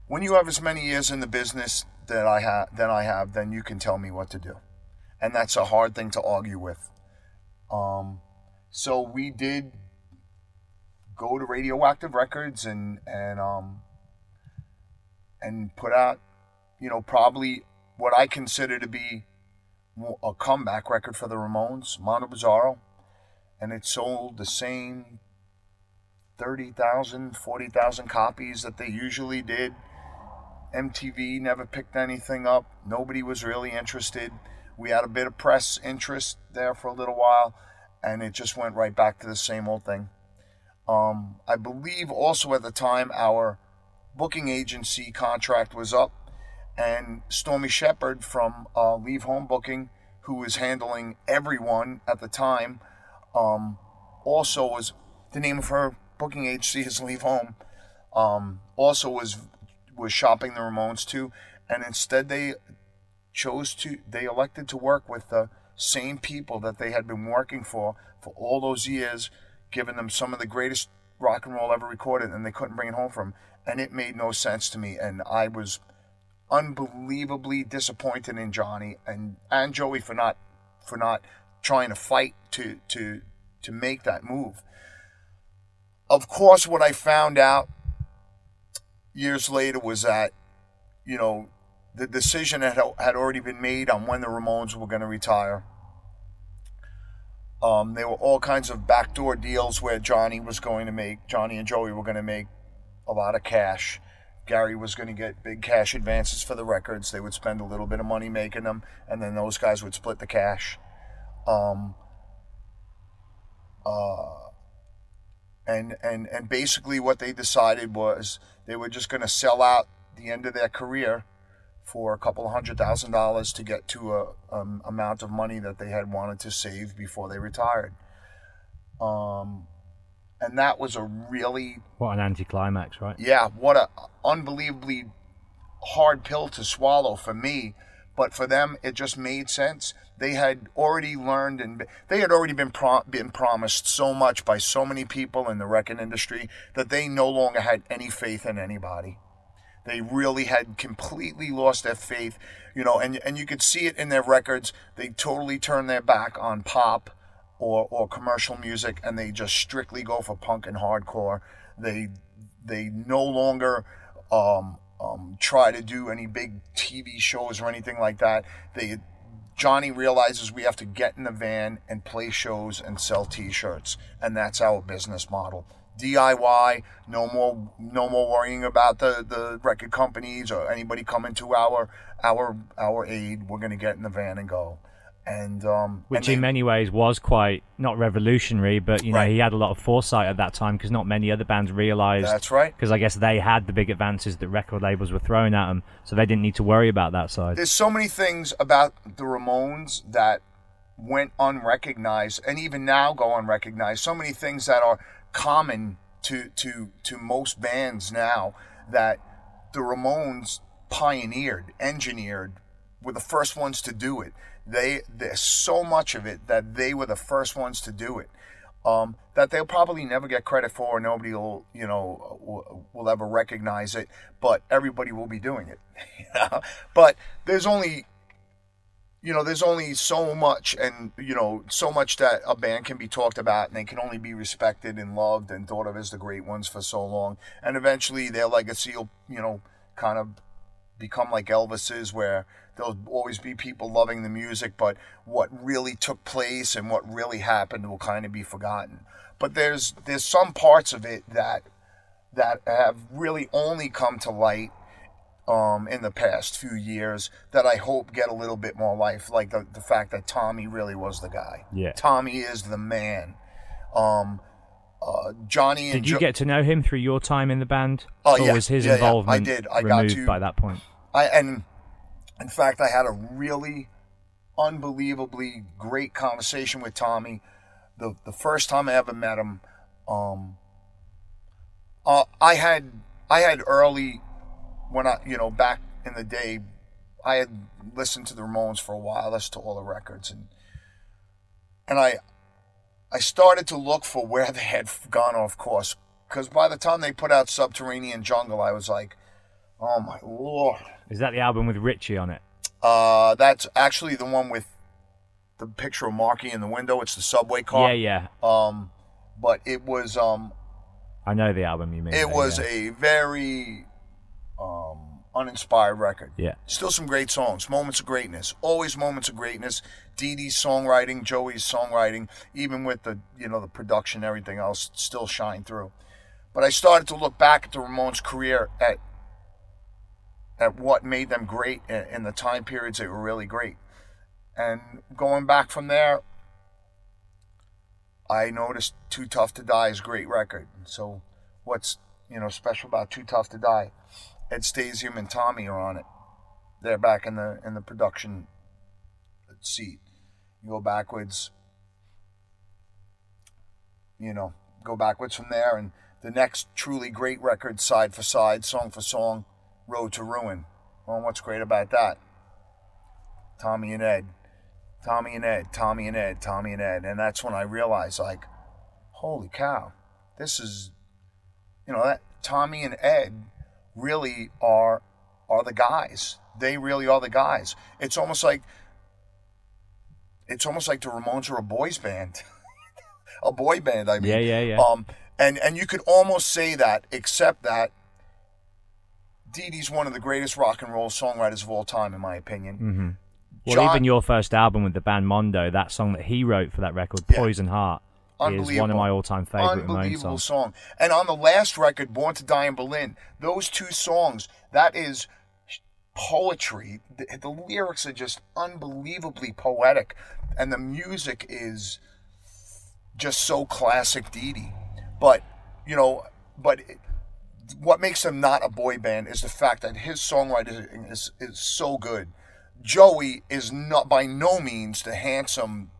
when you have as many years in the business that I have than I have, then you can tell me what to do. And that's a hard thing to argue with. Um so we did go to Radioactive Records and and um and put out, you know, probably what I consider to be a comeback record for the Ramones, Mondo Bizarro, and it sold the same 30,000, 40,000 copies that they usually did. MTV never picked anything up. Nobody was really interested. We had a bit of press interest there for a little while, and it just went right back to the same old thing. Um, I believe also at the time our booking agency contract was up, and Stormy Shepherd from uh, Leave Home Booking, who was handling everyone at the time, um, also was the name of her booking agency is Leave Home. Um, also was was shopping the Ramones too, and instead they chose to they elected to work with the same people that they had been working for for all those years, giving them some of the greatest rock and roll ever recorded, and they couldn't bring it home from. And it made no sense to me, and I was unbelievably disappointed in Johnny and and Joey for not for not trying to fight to to to make that move. Of course, what I found out years later was that you know the decision had had already been made on when the Ramones were going to retire. Um, there were all kinds of backdoor deals where Johnny was going to make Johnny and Joey were going to make a lot of cash. Gary was going to get big cash advances for the records. They would spend a little bit of money making them, and then those guys would split the cash. Um, uh, and and and basically, what they decided was they were just going to sell out the end of their career for a couple of hundred thousand dollars to get to a um, amount of money that they had wanted to save before they retired. Um, and that was a really What an anticlimax, right? yeah, what a unbelievably hard pill to swallow for me, but for them it just made sense. They had already learned and they had already been been promised so much by so many people in the record industry that they no longer had any faith in anybody. They really had completely lost their faith, you know, and and you could see it in their records. They totally turned their back on pop or or commercial music, and they just strictly go for punk and hardcore. They they no longer um, um, try to do any big TV shows or anything like that. They Johnny realizes we have to get in the van and play shows and sell T-shirts, and that's our business model. DIY, no more, no more worrying about the, the record companies or anybody coming to our our our aid. We're gonna get in the van and go, and um, Which and in many ways was quite not revolutionary, but you know Right. he had a lot of foresight at that time because not many other bands realised. That's right. Because I guess they had the big advances that record labels were throwing at them, so they didn't need to worry about that side. There's so many things about the Ramones that went unrecognized and even now go unrecognized. So many things that are common to to to most bands now that the Ramones pioneered, engineered, were the first ones to do it. They there's so much of it that they were the first ones to do it. Um, that they'll probably never get credit for, nobody will, you know, will, will ever recognize it. But everybody will be doing it. <laughs> But there's only you know, there's only so much, and you know, so much that a band can be talked about, and they can only be respected and loved and thought of as the great ones for so long. And eventually, their legacy will, you know, kind of become like Elvis's, where there'll always be people loving the music, but what really took place and what really happened will kind of be forgotten. But there's there's some parts of it that that have really only come to light um, in the past few years that I hope get a little bit more life, like the, the fact that Tommy really was the guy. Yeah. Tommy is the man. Um, uh, Johnny and Did you Jo- get to know him through your time in the band? Oh, or yeah. was his Yeah, yeah. I involvement did. I got to- by that point? I and in fact, I had a really unbelievably great conversation with Tommy. The the first time I ever met him, um, uh, I had I had early when I you know back in the day, I had listened to the Ramones for a while, listened to all the records, and and I I started to look for where they had gone off course because by the time they put out Subterranean Jungle, I was like, oh my lord. Is that the album with Richie on it? Uh, that's actually the one with the picture of Marky in the window. It's the subway car. Yeah, yeah. Um, but it was um, I know the album you mean. it though, was yeah. a very um uninspired record. Yeah. Still some great songs, moments of greatness, always moments of greatness. Dee Dee's songwriting, Joey's songwriting, even with the you know the production, everything else, still shine through. But I started to look back at the Ramones' career at at what made them great in, the time periods they were really great, and going back from there, I noticed "Too Tough to Die" is a great record. So, what's you know special about "Too Tough to Die"? Ed Stasium and Tommy are on it. They're back in the in the production seat. You go backwards. You know, go backwards from there, and the next truly great record, side for side, song for song, "Road to Ruin." Well, what's great about that? Tommy and Ed, Tommy and Ed, Tommy and Ed, Tommy and Ed, and that's when I realized, like, holy cow, this is, you know, that Tommy and Ed really are are the guys. They really are the guys. It's almost like it's almost like the Ramones are a boys band, <laughs> a boy band. I mean, Yeah, yeah, yeah. Um, and and you could almost say that, except that Dee Dee's one of the greatest rock and roll songwriters of all time, in my opinion. hmm Well, John- even your first album with the band Mondo, that song that he wrote for that record, Yeah. Poison Heart, is one of my all-time favorite Unbelievable songs. song. And on the last record, Born to Die in Berlin, those two songs, that is poetry. The, the lyrics are just unbelievably poetic, and the music is just so classic Dee Dee. But, you know, but it, what makes them not a boy band is the fact that his songwriting is, is so good. Joey is not by no means the handsome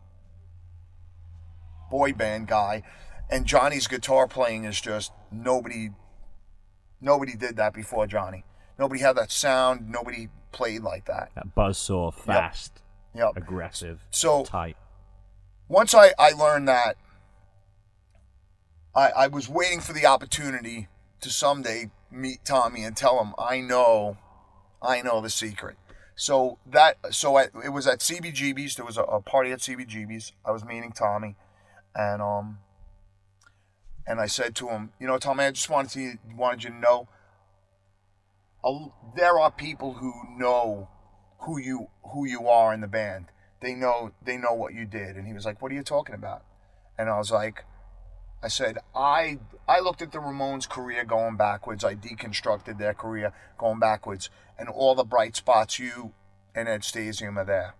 boy band guy, and Johnny's guitar playing is just nobody. Nobody did that before Johnny. Nobody had that sound. Nobody played like that. That buzz saw, fast, Yep. aggressive, So tight. once I, I learned that, I, I was waiting for the opportunity to someday meet Tommy and tell him I know, I know the secret. So that so I, it was at CBGB's. There was a, a party at CBGB's. I was meeting Tommy, and um, and I said to him, you know, Tommy, I just wanted to wanted you to know. a- There are people who know who you who you are in the band. They know they know what you did. And he was like, "What are you talking about?" And I was like, I said, I I looked at the Ramones' career going backwards. I deconstructed their career going backwards, and all the bright spots you and Ed Stasium are there.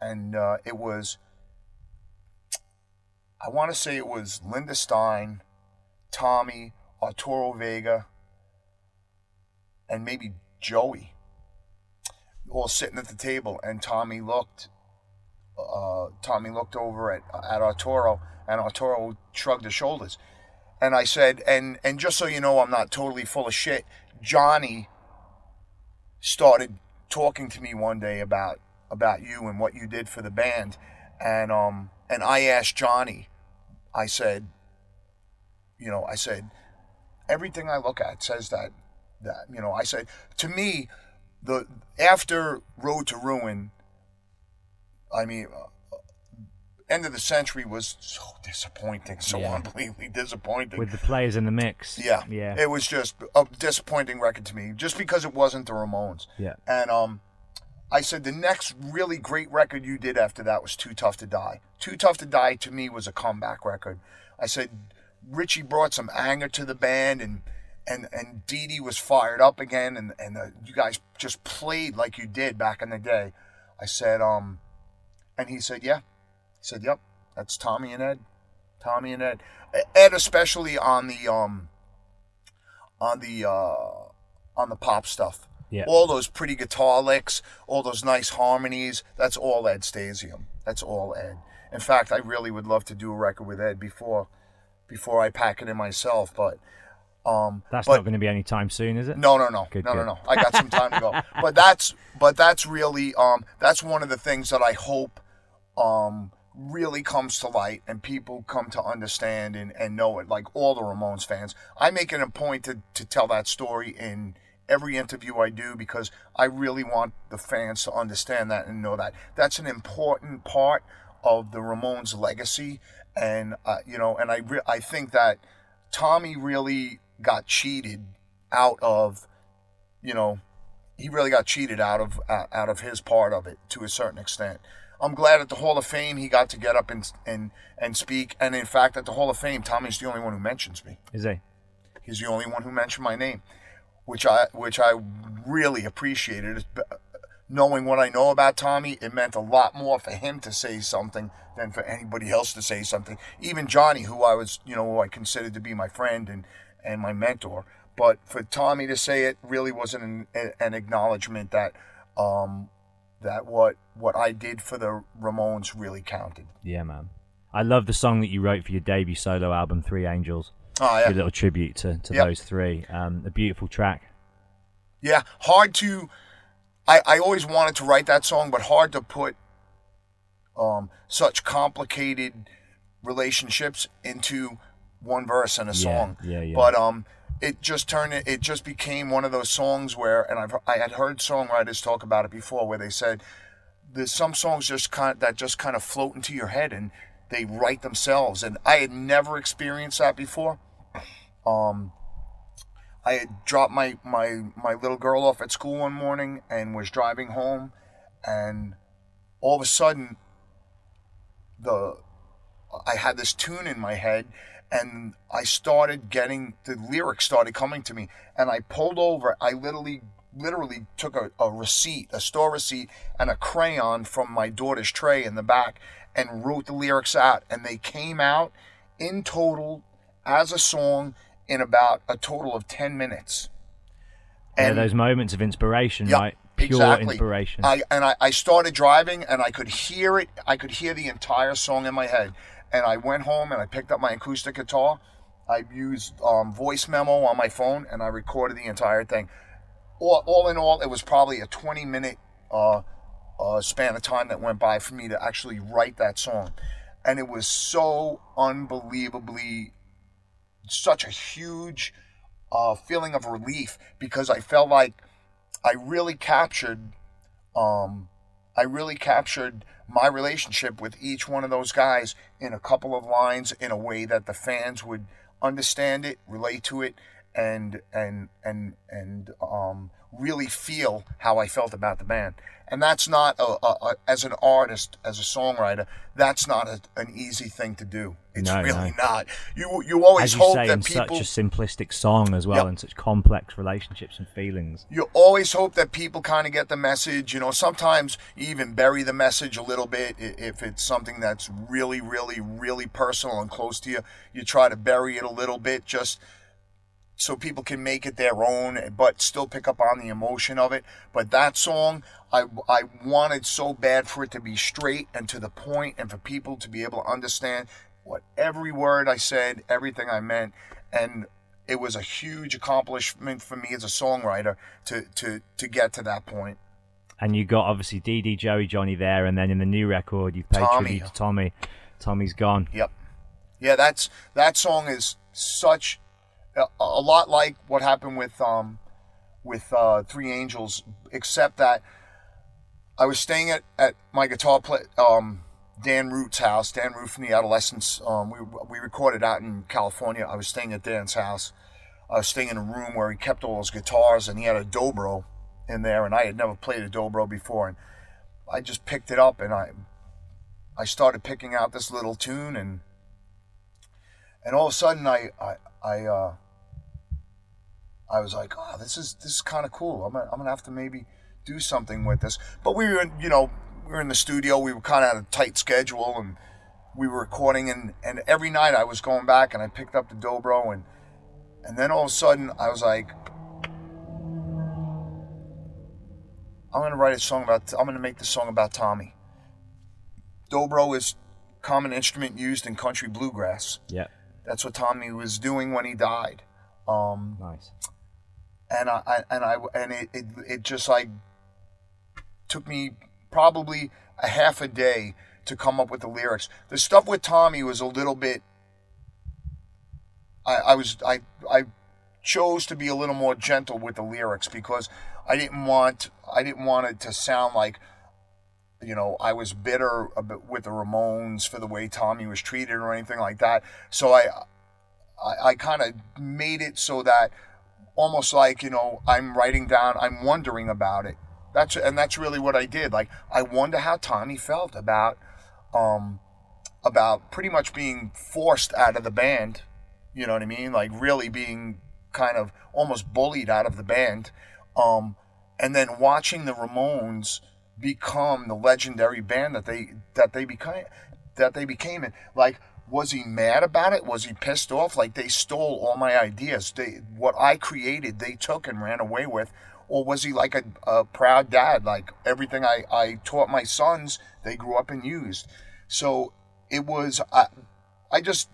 And uh, it was, I want to say it was Linda Stein, Tommy, Arturo Vega, and maybe Joey, all sitting at the table. And Tommy looked, uh, Tommy looked over at at Arturo, and Arturo shrugged his shoulders. And I said, and and just so you know, I'm not totally full of shit. Johnny started talking to me one day about about you and what you did for the band, and um and I asked Johnny, I said, you know, I said, everything I look at says that that you know, I said to me, the after Road to Ruin, I mean. Uh, End of the century was so disappointing, so Yeah. unbelievably disappointing. With the players in the mix. Yeah, Yeah. It was just a disappointing record to me, just because it wasn't the Ramones. Yeah. And um, I said the next really great record you did after that was Too Tough to Die. Too Tough to Die to me was a comeback record. I said Richie brought some anger to the band, and and and Dee Dee was fired up again, and and uh, you guys just played like you did back in the day. I said, um, and he said, yeah. He said, yep, that's Tommy and Ed. Tommy and Ed. Ed especially on the um on the uh on the pop stuff. Yeah. All those pretty guitar licks, all those nice harmonies, that's all Ed Stasium. That's all Ed. In fact, I really would love to do a record with Ed before before I pack it in myself, but um That's but, not going to be anytime soon, is it? no, no, no, Good, no, no, no. I got some time to go. <laughs> But that's, but that's really, um, that's one of the things that I hope, um, really comes to light and people come to understand and, and know it. Like all the Ramones fans, I make it a point to to tell that story in every interview I do because I really want the fans to understand that and know that that's an important part of the Ramones legacy. And uh, you know, and I re- I think that Tommy really got cheated out of, you know, he really got cheated out of uh, out of his part of it to a certain extent. I'm glad at the Hall of Fame he got to get up and and and speak. And in fact, at the Hall of Fame, Tommy's the only one who mentions me. Is he? He's the only one who mentioned my name, which I which I really appreciated. Knowing what I know about Tommy, it meant a lot more for him to say something than for anybody else to say something. Even Johnny, who I was, you know, I considered to be my friend and and my mentor, but for Tommy to say it really wasn't an, an acknowledgement that um, that what what I did for the Ramones really counted. Yeah, man. I love the song that you wrote for your debut solo album, Three Angels. Oh yeah, little tribute to, to Yep. those three. Um, a beautiful track. Yeah, hard to. I, I always wanted to write that song, but hard to put um, such complicated relationships into one verse in a Yeah, song. yeah, yeah. But um, it just turned it. It just became one of those songs where, and I've I had heard songwriters talk about it before, where they said there's some songs just kind that just kind of float into your head and they write themselves. And I had never experienced that before. Um, I had dropped my, my, my little girl off at school one morning and was driving home, and all of a sudden, the I had this tune in my head, and I started getting the lyrics started coming to me, and I pulled over. I literally literally took a, a receipt, a store receipt, and a crayon from my daughter's tray in the back, and wrote the lyrics out, and they came out in total as a song in about a total of 10 minutes. yeah, those moments of inspiration, Yeah, right? Pure exactly. inspiration. I, and I, I started driving and I could hear it. I could hear the entire song in my head. And I went home and I picked up my acoustic guitar. I used um, voice memo on my phone and I recorded the entire thing. All, all in all, it was probably a 20 minute uh, uh, span of time that went by for me to actually write that song. And it was so unbelievably such a huge uh, feeling of relief because I felt like I really captured, um, I really captured my relationship with each one of those guys in a couple of lines in a way that the fans would understand it, relate to it, and and and and um, really feel how I felt about the band. And that's not a, a, a as an artist, as a songwriter, that's not a, an easy thing to do. It's No, really no. not. You you always As you hope say, that in people such a simplistic song as well, Yep. and such complex relationships and feelings. you always hope that people kind of get the message. You know, sometimes you even bury the message a little bit if it's something that's really, really, really personal and close to you. You try to bury it a little bit just so people can make it their own, but still pick up on the emotion of it. But that song, I, I wanted so bad for it to be straight and to the point and for people to be able to understand what every word I said, everything I meant. And it was a huge accomplishment for me as a songwriter to, to, to get to that point. And you got obviously Dee, Joey, Johnny there, and then in the new record, you've paid Tommy. tribute to Tommy. Tommy's gone. Yep. Yeah, that's that song is such a, lot like what happened with um with uh, Three Angels, except that I was staying at, at my guitar play um Dan Root's house. Dan Root from the Adolescents. Um, we we recorded out in California. I was staying at Dan's house. I was staying in a room where he kept all his guitars, and he had a dobro in there, and I had never played a dobro before, and I just picked it up and I I started picking out this little tune and and all of a sudden I I I uh, I was like, oh, this is this is kind of cool. I'm gonna, I'm gonna have to maybe do something with this. But we were, in, you know, we were in the studio. We were kind of on a tight schedule, and we were recording. And, and every night I was going back, and I picked up the dobro, and and then all of a sudden I was like, I'm gonna write a song about. I'm gonna make this song about Tommy. Dobro is common instrument used in country bluegrass. Yeah. That's what Tommy was doing when he died. Um, Nice. And I, and I and it, it it just like took me probably a half a day to come up with the lyrics. The stuff with Tommy was a little bit. I, I was I I chose to be a little more gentle with the lyrics because I didn't want I didn't want it to sound like you know I was bitter with the Ramones for the way Tommy was treated or anything like that. So I I, I kind of made it so that almost like you know I'm writing down, I'm wondering about it. That's and that's really what I did. Like I wonder how Tommy felt about um about pretty much being forced out of the band. You know what I mean? Like really being kind of almost bullied out of the band. Um, and then watching the Ramones become the legendary band that they that they became that they became and like was he mad about it? Was he pissed off? Like they stole all my ideas. They what i created they took and ran away with. Or was he like a, a proud dad? Like everything i i taught my sons they grew up and used. So it was i i just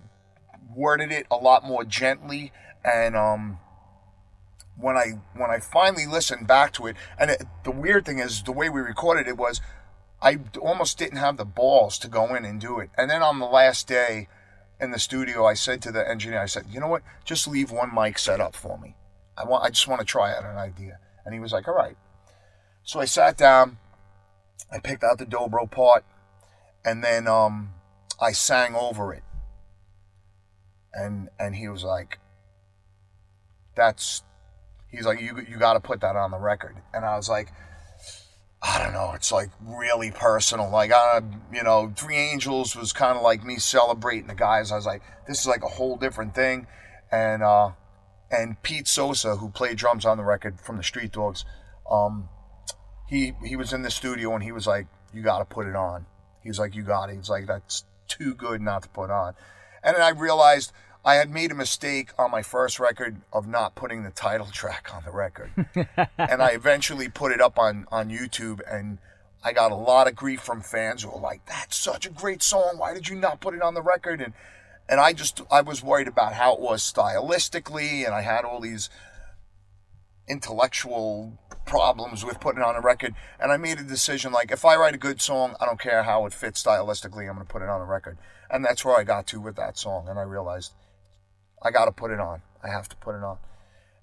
worded it a lot more gently. And um when I when I finally listened back to it, and it, the weird thing is the way we recorded it was, I almost didn't have the balls to go in and do it. And then on the last day in the studio, I said to the engineer, I said, you know what, just leave one mic set up for me. I want I just want to try out an idea. And he was like, all right. So I sat down, I picked out the dobro part, and then um, I sang over it. And and he was like, that's he's like you you got to put that on the record and i was like i don't know it's like really personal like uh, you know three angels was kind of like me celebrating the guys i was like this is like a whole different thing and uh and pete sosa who played drums on the record from the street dogs um he he was in the studio and he was like you got to put it on. He was like you got it he's like that's too good not to put on. And then i realized I had made a mistake on my first record of not putting the title <laughs> track on the record. and I eventually put it up on, on YouTube and I got a lot of grief from fans who were like, That's such a great song. Why did you not put it on the record? And and I just I was worried about how it was stylistically and I had all these intellectual problems with putting it on a record. And I made a decision like if I write a good song, I don't care how it fits stylistically, I'm gonna put it on a record. And that's where I got to with that song and I realized I got to put it on. I have to put it on.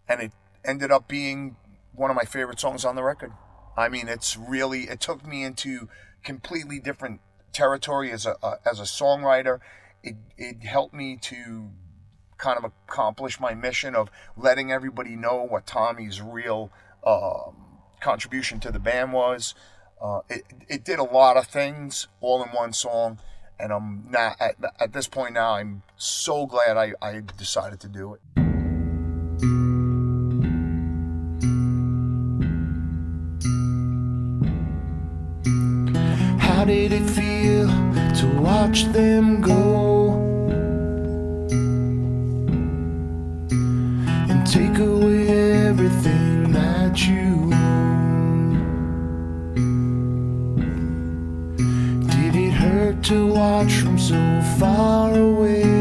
And it ended up being one of my favorite songs on the record. I mean, it's really it took me into completely different territory as a uh, as a songwriter. It it helped me to kind of accomplish my mission of letting everybody know what Tommy's real um, contribution to the band was. Uh, it it did a lot of things all in one song and I'm now at, at this point now I'm so glad I, I decided to do it. How did it feel to watch them go and take away everything that you to watch from so far away?